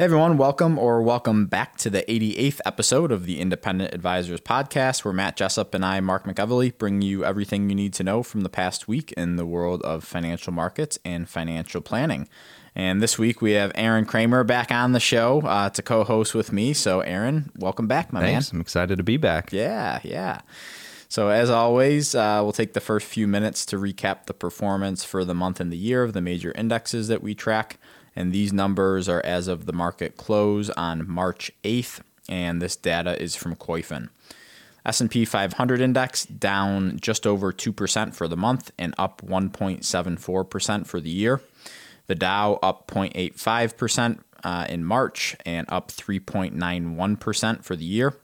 Hey everyone, welcome or welcome back to the 88th episode of the Independent Advisors Podcast, where Matt Jessup and I, Mark McEvily, bring you everything you need to know from the past week in the world of financial markets and financial planning. And this week we have Aaron Kramer back on the show uh, to co host with me. So, Aaron, welcome back, my Thanks. man. I'm excited to be back. Yeah, yeah. So, as always, uh, we'll take the first few minutes to recap the performance for the month and the year of the major indexes that we track and these numbers are as of the market close on March 8th, and this data is from Koyfin. S&P 500 index down just over 2% for the month and up 1.74% for the year. The Dow up 0.85% uh, in March and up 3.91% for the year.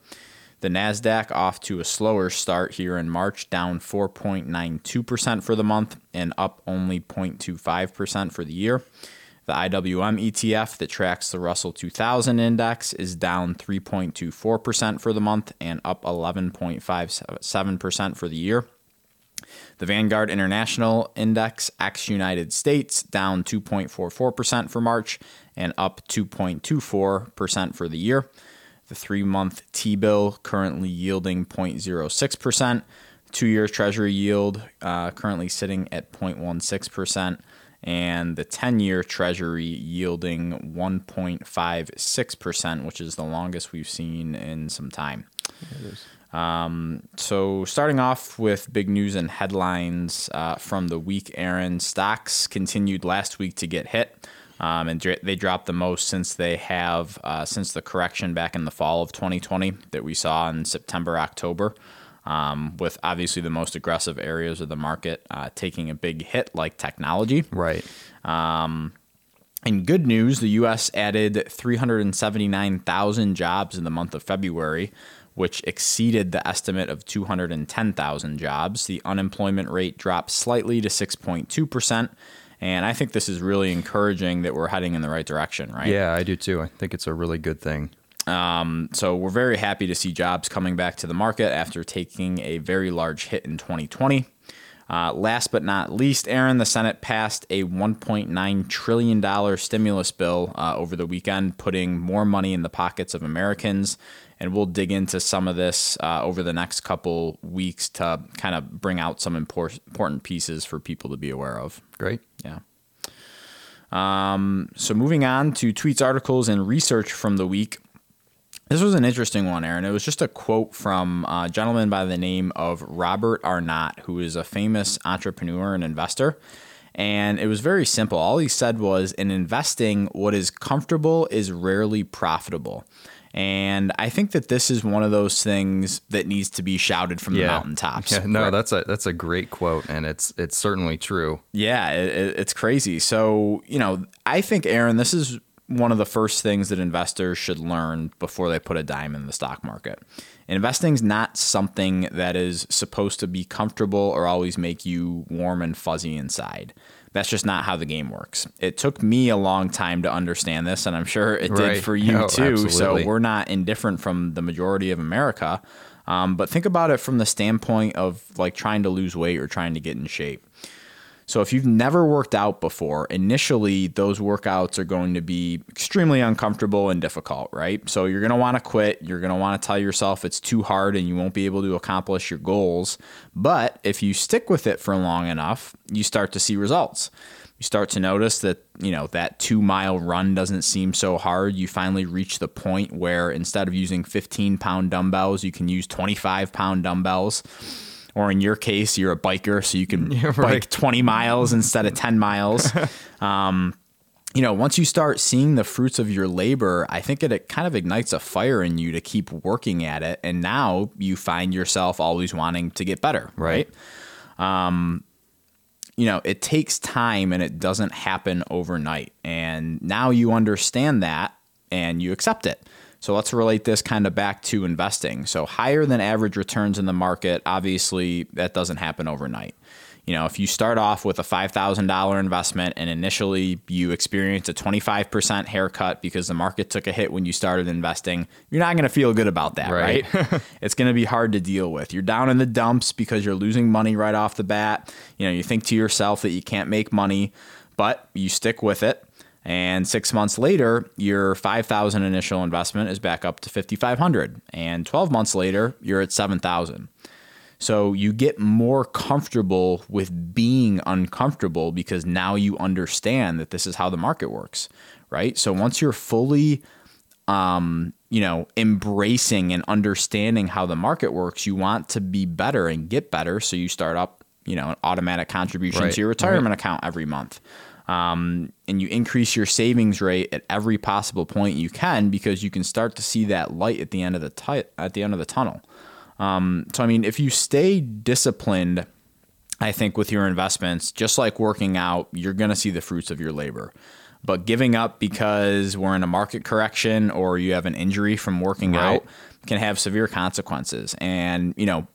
The Nasdaq off to a slower start here in March, down 4.92% for the month and up only 0.25% for the year. The IWM ETF that tracks the Russell 2000 index is down 3.24% for the month and up 11.57% for the year. The Vanguard International Index ex United States down 2.44% for March and up 2.24% for the year. The three month T bill currently yielding 0.06%. Two year Treasury yield uh, currently sitting at 0.16% and the 10 year treasury yielding 1.56%, which is the longest we've seen in some time. Um, so, starting off with big news and headlines uh, from the week, Aaron, stocks continued last week to get hit. Um, and they dropped the most since they have uh, since the correction back in the fall of 2020 that we saw in September, October um, with obviously the most aggressive areas of the market uh, taking a big hit, like technology. Right. Um, in good news, the U.S. added 379,000 jobs in the month of February, which exceeded the estimate of 210,000 jobs. The unemployment rate dropped slightly to 6.2%. And I think this is really encouraging that we're heading in the right direction, right? Yeah, I do too. I think it's a really good thing. Um, so we're very happy to see jobs coming back to the market after taking a very large hit in 2020. Uh, last but not least, Aaron, the Senate passed a $1.9 trillion stimulus bill uh, over the weekend, putting more money in the pockets of Americans. And we'll dig into some of this uh, over the next couple weeks to kind of bring out some important pieces for people to be aware of. Great. Yeah. Um, so moving on to tweets, articles, and research from the week. This was an interesting one, Aaron. It was just a quote from a gentleman by the name of Robert Arnott, who is a famous entrepreneur and investor. And it was very simple. All he said was in investing, what is comfortable is rarely profitable. And I think that this is one of those things that needs to be shouted from the mountaintops. Yeah, no, right? that's a that's a great quote, and it's it's certainly true. Yeah, it, it's crazy. So you know, I think Aaron, this is one of the first things that investors should learn before they put a dime in the stock market. Investing is not something that is supposed to be comfortable or always make you warm and fuzzy inside. That's just not how the game works. It took me a long time to understand this, and I'm sure it did for you oh, too. Absolutely. So we're not indifferent from the majority of America. Um, but think about it from the standpoint of like trying to lose weight or trying to get in shape. So if you've never worked out before, initially those workouts are going to be extremely uncomfortable and difficult, right? So you're going to want to quit. You're going to want to tell yourself it's too hard and you won't be able to accomplish your goals. But if you stick with it for long enough, you start to see results. You start to notice that, you know, that 2-mile run doesn't seem so hard. You finally reach the point where instead of using 15-pound dumbbells, you can use 25-pound dumbbells or in your case, you're a biker, so you can right. bike 20 miles instead of 10 miles. um, you know, once you start seeing the fruits of your labor, I think it, it kind of ignites a fire in you to keep working at it. And now you find yourself always wanting to get better, right? right? Um, you know, it takes time and it doesn't happen overnight. And now you understand that and you accept it. So let's relate this kind of back to investing. So higher than average returns in the market, obviously that doesn't happen overnight. You know, if you start off with a $5,000 investment and initially you experience a 25% haircut because the market took a hit when you started investing, you're not going to feel good about that, right? Right. it's going to be hard to deal with. You're down in the dumps because you're losing money right off the bat. You know, you think to yourself that you can't make money, but you stick with it. And six months later, your 5,000 initial investment is back up to 5,500. And 12 months later, you're at 7,000. So you get more comfortable with being uncomfortable because now you understand that this is how the market works, right? So once you're fully um, you know, embracing and understanding how the market works, you want to be better and get better. So you start up, you know, an automatic contribution Right, to your retirement account every month. Um, and you increase your savings rate at every possible point you can because you can start to see that light at the end of the ti- at the end of the tunnel. Um, so I mean, if you stay disciplined, I think with your investments, just like working out, you're going to see the fruits of your labor. But giving up because we're in a market correction or you have an injury from working Right. out can have severe consequences. And, you know,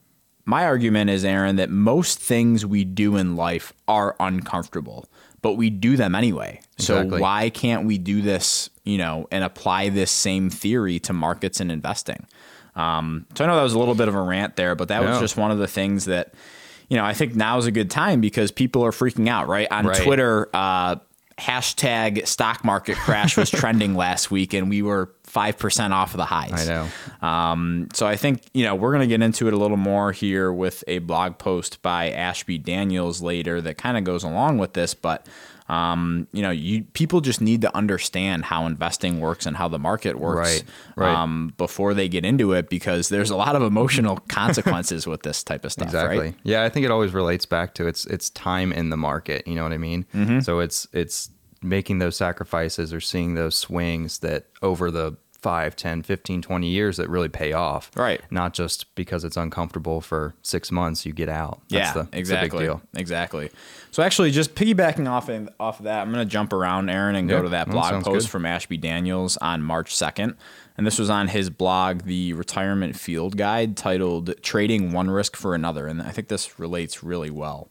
my argument is, Aaron, that most things we do in life are uncomfortable, but we do them anyway. So Exactly. why can't we do this, you know, and apply this same theory to markets and investing? Um, so I know that was a little bit of a rant there, but that was just one of the things that, you know, I think now is a good time because people are freaking out, right? On Right. Twitter, uh, hashtag stock market crash was trending last week and we were 5% off of the highs. I know. Um, so I think, you know, we're going to get into it a little more here with a blog post by Ashby Daniels later that kind of goes along with this, but um, you know, you people just need to understand how investing works and how the market works Right, right. Um, before they get into it because there's a lot of emotional consequences with this type of stuff, Exactly. right? Yeah, I think it always relates back to it's it's time in the market. You know what I mean? Mm-hmm. So it's it's making those sacrifices or seeing those swings that over the 5, 10, 15, 20 years that really pay off. Right. Not just because it's uncomfortable for six months, you get out. That's yeah, the, exactly. big deal. Exactly. So actually, just piggybacking off of, off of that, I'm going to jump around, Aaron, and go to that that blog sounds post good. from Ashby Daniels on March 2nd. And this was on his blog, The Retirement Field Guide, titled Trading One Risk for Another. And I think this relates really well.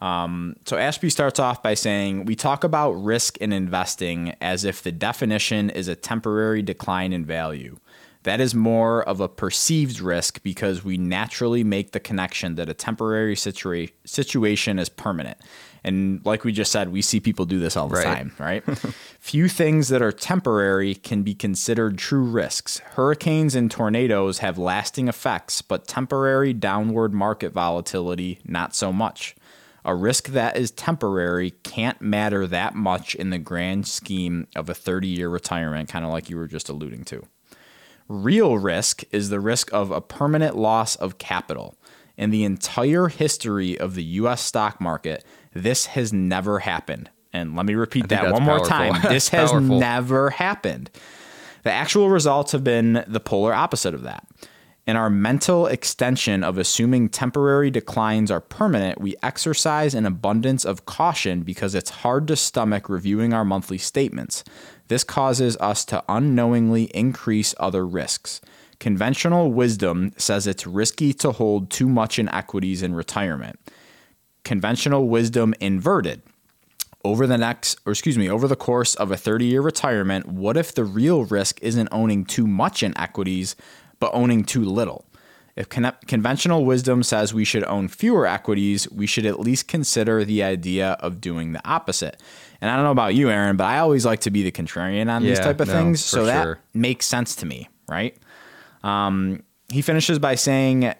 Um, so Ashby starts off by saying, We talk about risk in investing as if the definition is a temporary decline in value. That is more of a perceived risk because we naturally make the connection that a temporary situa- situation is permanent. And like we just said, we see people do this all the Right. time, right? Few things that are temporary can be considered true risks. Hurricanes and tornadoes have lasting effects, but temporary downward market volatility, not so much. A risk that is temporary can't matter that much in the grand scheme of a 30 year retirement, kind of like you were just alluding to. Real risk is the risk of a permanent loss of capital. In the entire history of the US stock market, this has never happened. And let me repeat that one more time. This has powerful. never happened. The actual results have been the polar opposite of that. In our mental extension of assuming temporary declines are permanent, we exercise an abundance of caution because it's hard to stomach reviewing our monthly statements. This causes us to unknowingly increase other risks. Conventional wisdom says it's risky to hold too much in equities in retirement. Conventional wisdom inverted over the next, or excuse me, over the course of a 30 year retirement, what if the real risk isn't owning too much in equities, but owning too little? If con- conventional wisdom says we should own fewer equities, we should at least consider the idea of doing the opposite. And I don't know about you, Aaron, but I always like to be the contrarian on these type of no, things. So that makes sense to me, right? Um, he finishes by saying,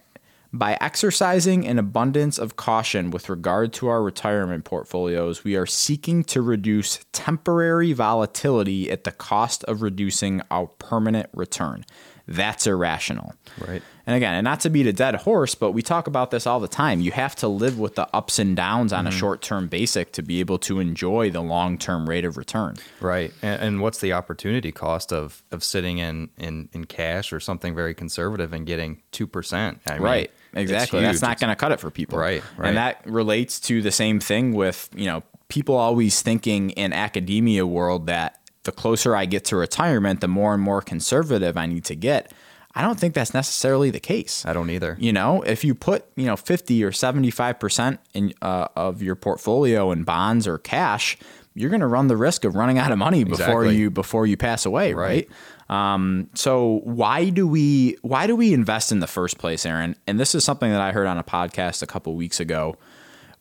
by exercising an abundance of caution with regard to our retirement portfolios, we are seeking to reduce temporary volatility at the cost of reducing our permanent return. That's irrational. Right. And again, and not to beat a dead horse, but we talk about this all the time. You have to live with the ups and downs on a mm-hmm. short term basic to be able to enjoy the long term rate of return. Right. And, and what's the opportunity cost of of sitting in, in, in cash or something very conservative and getting 2%? I mean, right. Exactly. That's not going to cut it for people. Right, right. And that relates to the same thing with, you know, people always thinking in academia world that the closer I get to retirement, the more and more conservative I need to get. I don't think that's necessarily the case. I don't either. You know, if you put, you know, 50 or 75% in, uh, of your portfolio in bonds or cash, you're going to run the risk of running out of money before Exactly. you before you pass away, right? Um, so why do we why do we invest in the first place, Aaron? And this is something that I heard on a podcast a couple weeks ago.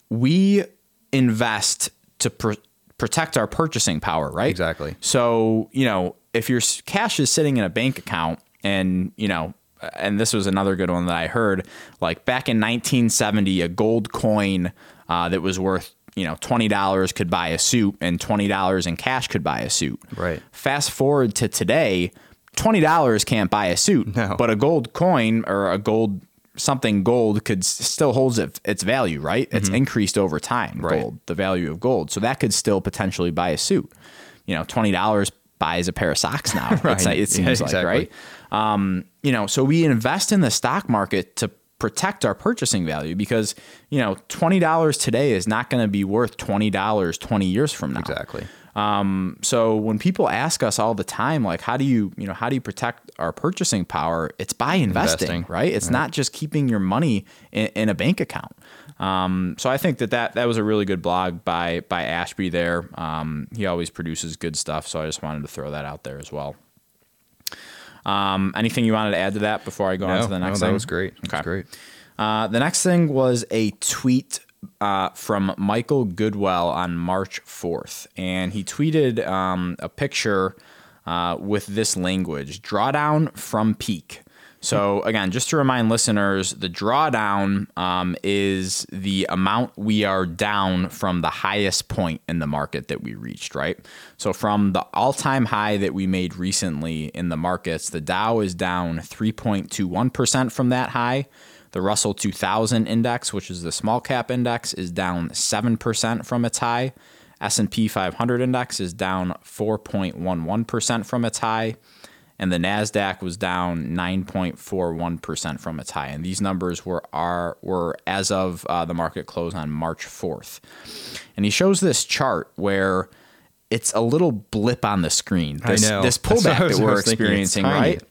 We invest to pr- protect our purchasing power, right? Exactly. So, you know, if your cash is sitting in a bank account and, you know, and this was another good one that I heard, like back in 1970, a gold coin uh, that was worth, you know, $20 could buy a suit and $20 in cash could buy a suit. Right. Fast forward to today, $20 can't buy a suit, No. but a gold coin or a gold something gold could still holds it, its value, right? It's increased over time, Mm-hmm. Right. gold, the value of gold. So that could still potentially buy a suit. You know, $20 buys a pair of socks now. Right. like- it Yeah, seems like, right? Um, you know, so we invest in the stock market to protect our purchasing value because, you know, $20 today is not going to be worth $20 20 years from now. Exactly. Um, so when people ask us all the time, like, how do you, you know, how do you protect our purchasing power? It's by investing, Investing. right? It's not just keeping your money in, in a bank account. Um, so I think that, that that was a really good blog by by Ashby there. Um, he always produces good stuff, so I just wanted to throw that out there as well. Um, anything you wanted to add to that before I go on to the no, next that thing? was great. That was Okay. great. Uh, the next thing was a tweet uh, from Michael Goodwell on March 4th. And he tweeted um, a picture uh, with this language drawdown from peak. So, again, just to remind listeners, the drawdown um, is the amount we are down from the highest point in the market that we reached, right? So, from the all time high that we made recently in the markets, the Dow is down 3.21% from that high. The Russell 2000 index, which is the small cap index, is down 7% from its high. S&P 500 index is down 4.11% from its high, and the Nasdaq was down 9.41% from its high. And these numbers were are were as of uh, the market close on March 4th. And he shows this chart where it's a little blip on the screen. I This, know. this pullback I that we're was thinking. It's experiencing, right?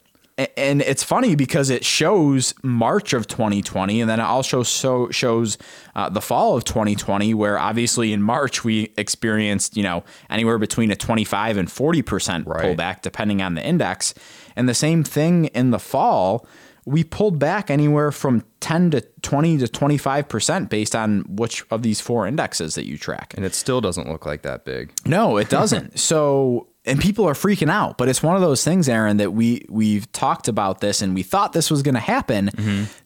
And it's funny because it shows March of 2020, and then it also so shows uh, the fall of 2020, where obviously in March we experienced you know anywhere between a 25 and 40 percent Right. pullback, depending on the index, and the same thing in the fall. We pulled back anywhere from 10 to 20 to 25 percent based on which of these four indexes that you track. And it still doesn't look like that big. No, it doesn't. so, and people are freaking out, but it's one of those things, Aaron, that we we've talked about this and we thought this was going to happen.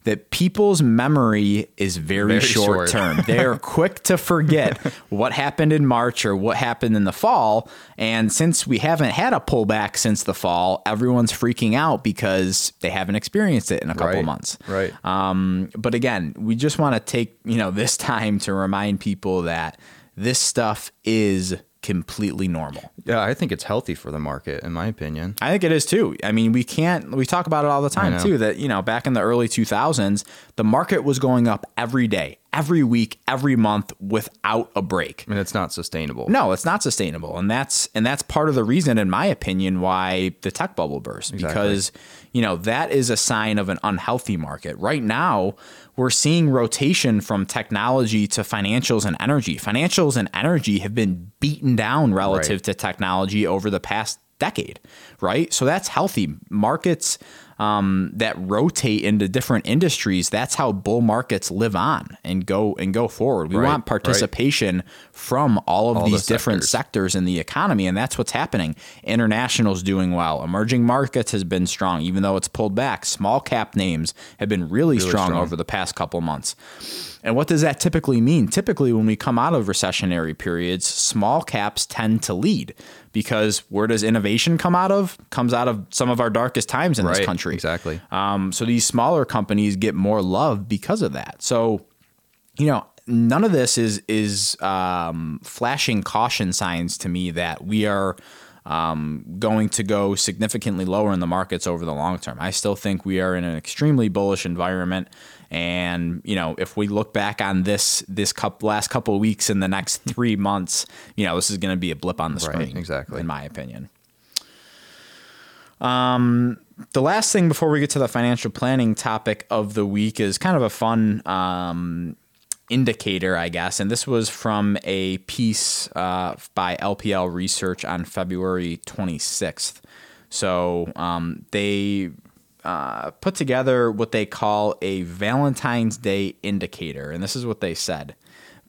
That people's memory is very, Very short short. term. they are quick to forget what happened in March or what happened in the fall. And since we haven't had a pullback since the fall, everyone's freaking out because they haven't experienced it in a couple Right. months. Right. Um, but again, we just want to take you know this time to remind people that this stuff is completely normal. Yeah, I think it's healthy for the market, in my opinion. I think it is too. I mean, we can't. We talk about it all the time too. That you know, back in the early 2000s, the market was going up every day, every week, every month without a break. I mean, it's not sustainable. No, it's not sustainable, and that's and that's part of the reason, in my opinion, why the tech bubble burst. Because you know that is a sign of an unhealthy market. Right now, we're seeing rotation from technology to financials and energy. Financials and energy have been beaten down relative Right. to technology over the past decade, right? So that's healthy. Markets um, that rotate into different industries, that's how bull markets live on and go and go forward. We Right, want right. participation from all of All the these different sectors. sectors in the economy, and that's what's happening. International's doing well. Emerging markets has been strong, even though it's pulled back. Small cap names have been really, strong, strong. over the past couple months. And what does that typically mean? Typically, when we come out of recessionary periods, small caps tend to lead because where does innovation come out of? Comes out of some of our darkest times in this country. exactly. Um, so these smaller companies get more love because of that. So, you know, none of this is is um, flashing caution signs to me that we are um, going to go significantly lower in the markets over the long term. I still think we are in an extremely bullish environment. And you know, if we look back on this this couple, last couple of weeks in the next three months, you know, this is going to be a blip on the Right, screen, exactly. in my opinion. Um, the last thing before we get to the financial planning topic of the week is kind of a fun um, indicator, I guess. And this was from a piece uh, by LPL Research on February 26th. So um, they uh, put together what they call a Valentine's Day indicator. And this is what they said.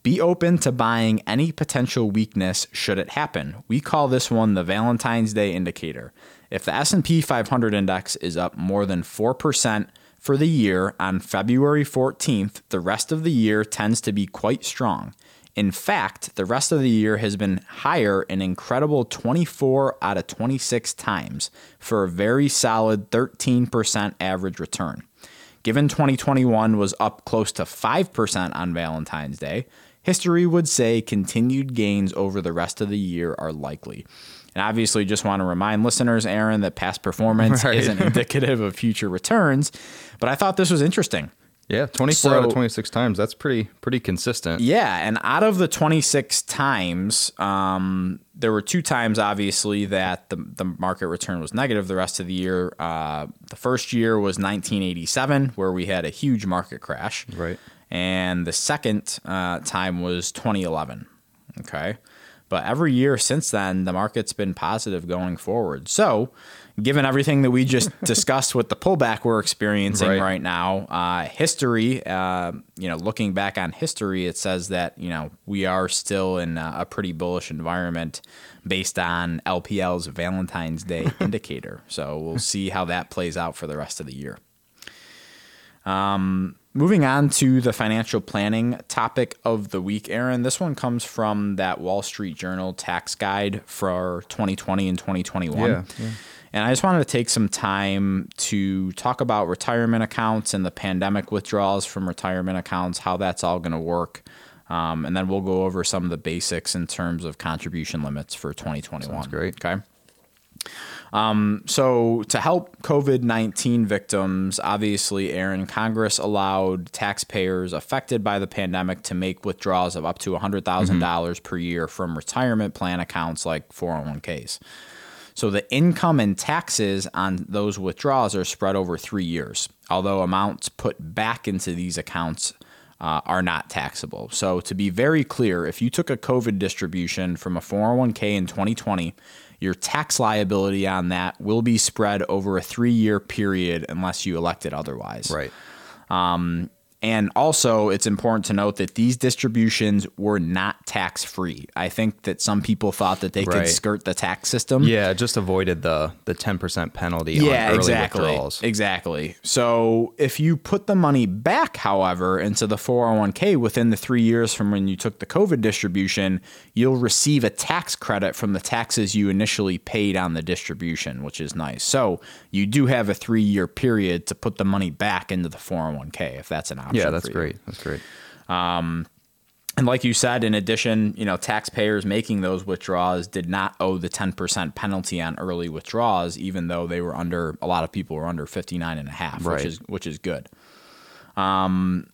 Be open to buying any potential weakness should it happen. We call this one the Valentine's Day indicator. If the S&P 500 index is up more than 4% for the year on February 14th, the rest of the year tends to be quite strong. In fact, the rest of the year has been higher an incredible 24 out of 26 times for a very solid 13% average return. Given 2021 was up close to 5% on Valentine's Day, history would say continued gains over the rest of the year are likely. And obviously, just want to remind listeners, Aaron, that past performance Right. isn't indicative of future returns. But I thought this was interesting. Yeah, 24 out of 26 times. That's pretty pretty consistent. Yeah, and out of the 26 times, um, there were two times, obviously, that the, the market return was negative the rest of the year. Uh, the first year was 1987, where we had a huge market crash. Right. And the second uh, time was 2011. Okay. But every year since then, the market's been positive going forward. So, given everything that we just discussed with the pullback we're experiencing Right. right, now, uh, history, uh, you know, looking back on history, it says that, you know, we are still in a pretty bullish environment based on LPL's Valentine's Day indicator. So, we'll see how that plays out for the rest of the year. Moving on to the financial planning topic of the week, Aaron. This one comes from that Wall Street Journal tax guide for 2020 and 2021. Yeah, yeah. And I just wanted to take some time to talk about retirement accounts and the pandemic withdrawals from retirement accounts, how that's all going to work. Um, and then we'll go over some of the basics in terms of contribution limits for 2021. Sounds great. Okay. So, to help COVID 19 victims, obviously, Aaron, Congress allowed taxpayers affected by the pandemic to make withdrawals of up to $100,000 per year from retirement plan accounts like 401ks. So, the income and taxes on those withdrawals are spread over three years, although amounts put back into these accounts uh, are not taxable. So, to be very clear, if you took a COVID distribution from a 401k in 2020, your tax liability on that will be spread over a three year period unless you elected otherwise. Right. And also, it's important to note that these distributions were not tax free. I think that some people thought that they could skirt the tax system. Yeah, just avoided the the 10% penalty Yeah, on early exactly. withdrawals. Exactly. So if you put the money back, however, into the 401k within the three years from when you took the COVID distribution, you'll receive a tax credit from the taxes you initially paid on the distribution, which is nice. So you do have a three year period to put the money back into the 401k if that's an option. Yeah, that's great. That's great. And like you said, in addition, you know, taxpayers making those withdrawals did not owe the 10% penalty on early withdrawals, even though they were under, a lot of people were under 59 and a half, Right. which is, which is good. Um,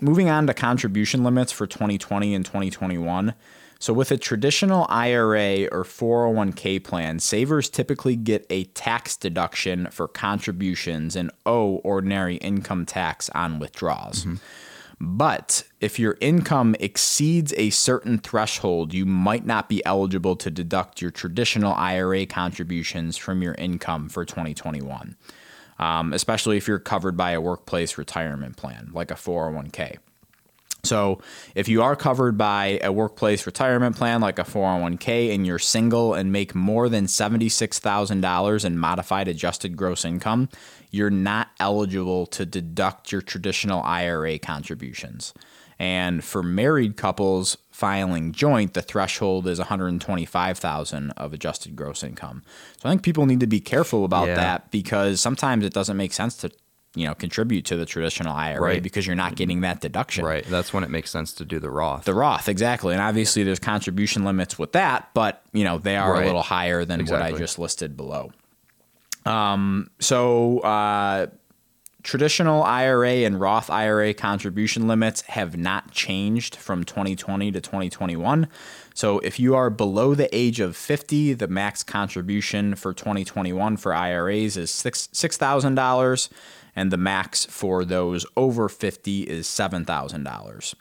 moving on to contribution limits for 2020 and 2021. So with a traditional IRA or 401k plan, savers typically get a tax deduction for contributions and owe ordinary income tax on withdrawals. But if your income exceeds a certain threshold, you might not be eligible to deduct your traditional IRA contributions from your income for 2021, um, especially if you're covered by a workplace retirement plan like a 401k. So, if you are covered by a workplace retirement plan like a 401k and you're single and make more than $76,000 in modified adjusted gross income, you're not eligible to deduct your traditional IRA contributions. And for married couples filing joint, the threshold is 125,000 of adjusted gross income. So I think people need to be careful about Yeah. that because sometimes it doesn't make sense to you know contribute to the traditional IRA Right. because you're not getting that deduction. Right. That's when it makes sense to do the Roth. The Roth, exactly. And obviously there's contribution limits with that, but you know, they are Right. a little higher than what I just listed below. Um, so uh, traditional IRA and Roth IRA contribution limits have not changed from 2020 to 2021. So if you are below the age of 50, the max contribution for 2021 for IRAs is six $6,000 and the max for those over 50 is $7,000.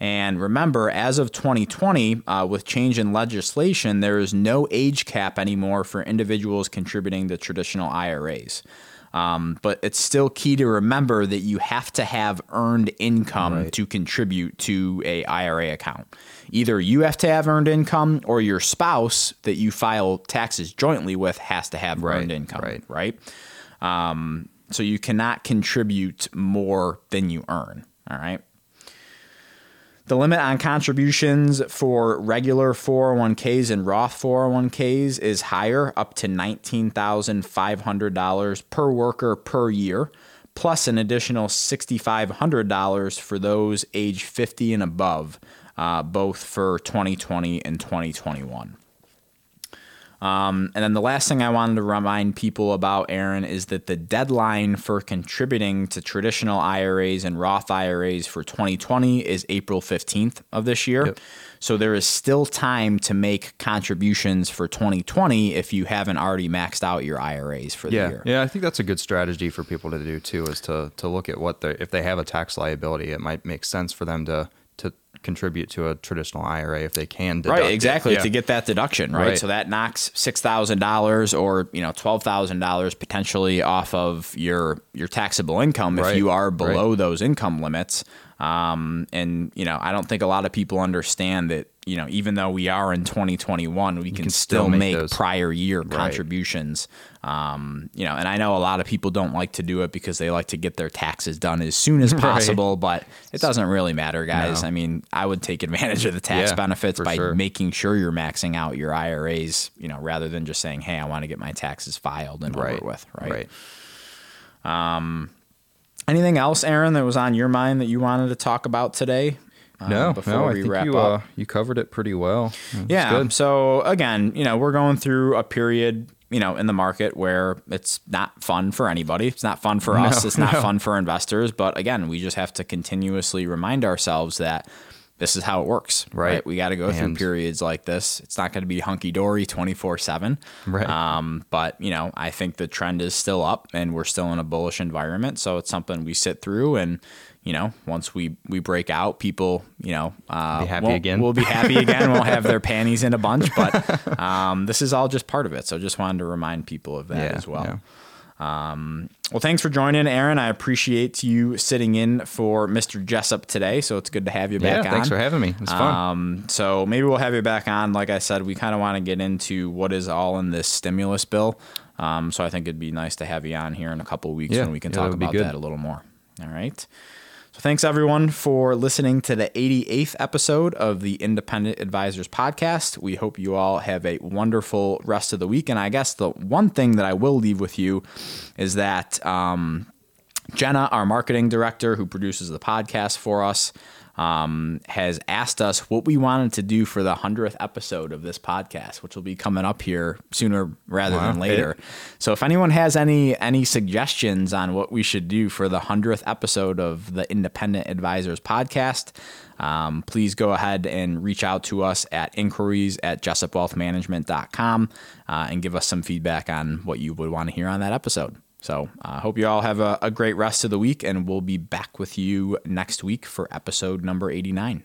And remember, as of 2020, uh, with change in legislation, there is no age cap anymore for individuals contributing to traditional IRAs. Um, but it's still key to remember that you have to have earned income Right. to contribute to a IRA account. Either you have to have earned income, or your spouse that you file taxes jointly with has to have Right, earned income. right. Right. Um, so you cannot contribute more than you earn. All right. The limit on contributions for regular 401ks and Roth 401ks is higher, up to $19,500 per worker per year, plus an additional $6,500 for those age 50 and above, uh, both for 2020 and 2021. Um, and then the last thing I wanted to remind people about, Aaron, is that the deadline for contributing to traditional IRAs and Roth IRAs for 2020 is April 15th of this year. Yep. So there is still time to make contributions for 2020 if you haven't already maxed out your IRAs for the year. yeah. I think that's a good strategy for people to do too. Is to to look at what they if they have a tax liability, it might make sense for them to contribute to a traditional IRA if they can. Deduct Right, exactly. Yeah. To get that deduction, right? Right. So that knocks six thousand dollars or you know twelve thousand dollars potentially off of your your taxable income if Right, you are below those income limits. Um, and you know, I don't think a lot of people understand that. You know, even though we are in 2021, we can, can still, still make make prior year contributions. Um, you know, and I know a lot of people don't like to do it because they like to get their taxes done as soon as possible, but it doesn't really matter, guys. No. I mean, I would take advantage of the tax Yeah, benefits by sure. making sure you're maxing out your IRAs, you know, rather than just saying, "Hey, I want to get my taxes filed and right over with." Right. right. Anything else, Aaron, that was on your mind that you wanted to talk about today? uh, No, before no, I we think wrap you up. uh, you covered it pretty well. It's Yeah. good. So again, you know, we're going through a period, you know, in the market where it's not fun for anybody. It's not fun for us. No, It's not no. fun for investors. But again, we just have to continuously remind ourselves that this is how it works. Right. We got to go through periods like this. It's not going to be hunky dory 24 seven. Right. Um, but you know, I think the trend is still up and we're still in a bullish environment. So it's something we sit through and, you know, once we, we break out, people, you know, uh, Be happy won't- again. We'll be happy again. we'll have their panties in a bunch, but um, this is all just part of it. So just wanted to remind people of that Yeah, as well. yeah. Well, thanks for joining, Aaron. I appreciate you sitting in for Mr. Jessup today. So it's good to have you back Yeah, on. thanks for having me. It's fun. Um, so maybe we'll have you back on. Like I said, we kind of want to get into what is all in this stimulus bill. Um, so I think it'd be nice to have you on here in a couple of weeks Yeah, when we can yeah, talk that would be about that a little more. All right. Thanks everyone for listening to the 88th episode of the Independent Advisors podcast. We hope you all have a wonderful rest of the week. And I guess the one thing that I will leave with you is that um, Jenna, our marketing director who produces the podcast for us, um, has asked us what we wanted to do for the 100th episode of this podcast, which will be coming up here sooner rather Wow. than later. So if anyone has any any suggestions on what we should do for the 100th episode of the Independent Advisors podcast, um, please go ahead and reach out to us at inquiries at jessupwealthmanagement.com uh, and give us some feedback on what you would want to hear on that episode. So I hope you all have a, a great rest of the week, and we'll be back with you next week for episode number 89.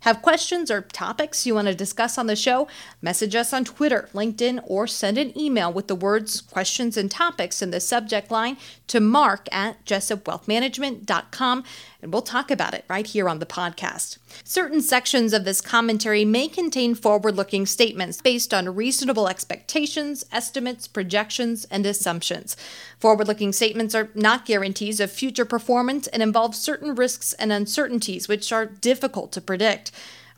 Have questions or topics you want to discuss on the show? Message us on Twitter, LinkedIn, or send an email with the words questions and topics in the subject line to mark at jessupwealthmanagement.com and we'll talk about it right here on the podcast. Certain sections of this commentary may contain forward looking statements based on reasonable expectations, estimates, projections, and assumptions. Forward looking statements are not guarantees of future performance and involve certain risks and uncertainties which are difficult to predict.